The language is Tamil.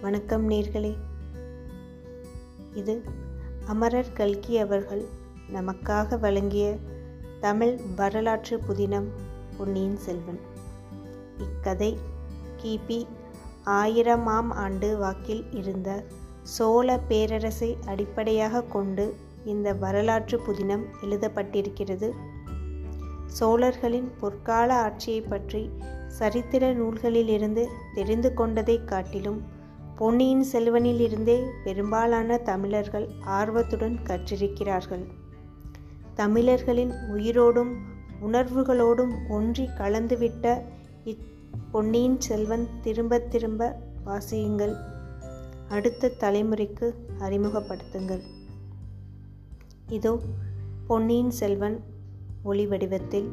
வணக்கம் நேர்களே. இது அமரர் கல்கி அவர்கள் நமக்காக வழங்கிய தமிழ் வரலாற்று புதினம் பொன்னியின் செல்வன். இக்கதை கிபி ஆயிரமாம் ஆண்டு வாக்கில் இருந்த சோழ பேரரசை அடிப்படையாக கொண்டு இந்த வரலாற்று புதினம் எழுதப்பட்டிருக்கிறது. சோழர்களின் பொற்கால ஆட்சியை பற்றி சரித்திர நூல்களிலிருந்து தெரிந்து கொண்டதைக் காட்டிலும் பொன்னியின் செல்வனிலிருந்தே பெரும்பாலான தமிழர்கள் ஆர்வத்துடன் கற்றிருக்கிறார்கள். தமிழர்களின் உயிரோடும் உணர்வுகளோடும் ஒன்றி கலந்துவிட்ட இப் பொன்னியின் செல்வன் திரும்ப திரும்ப வாசியுங்கள். அடுத்த தலைமுறைக்கு அறிமுகப்படுத்துங்கள். இதோ பொன்னியின் செல்வன் ஒளி வடிவத்தில்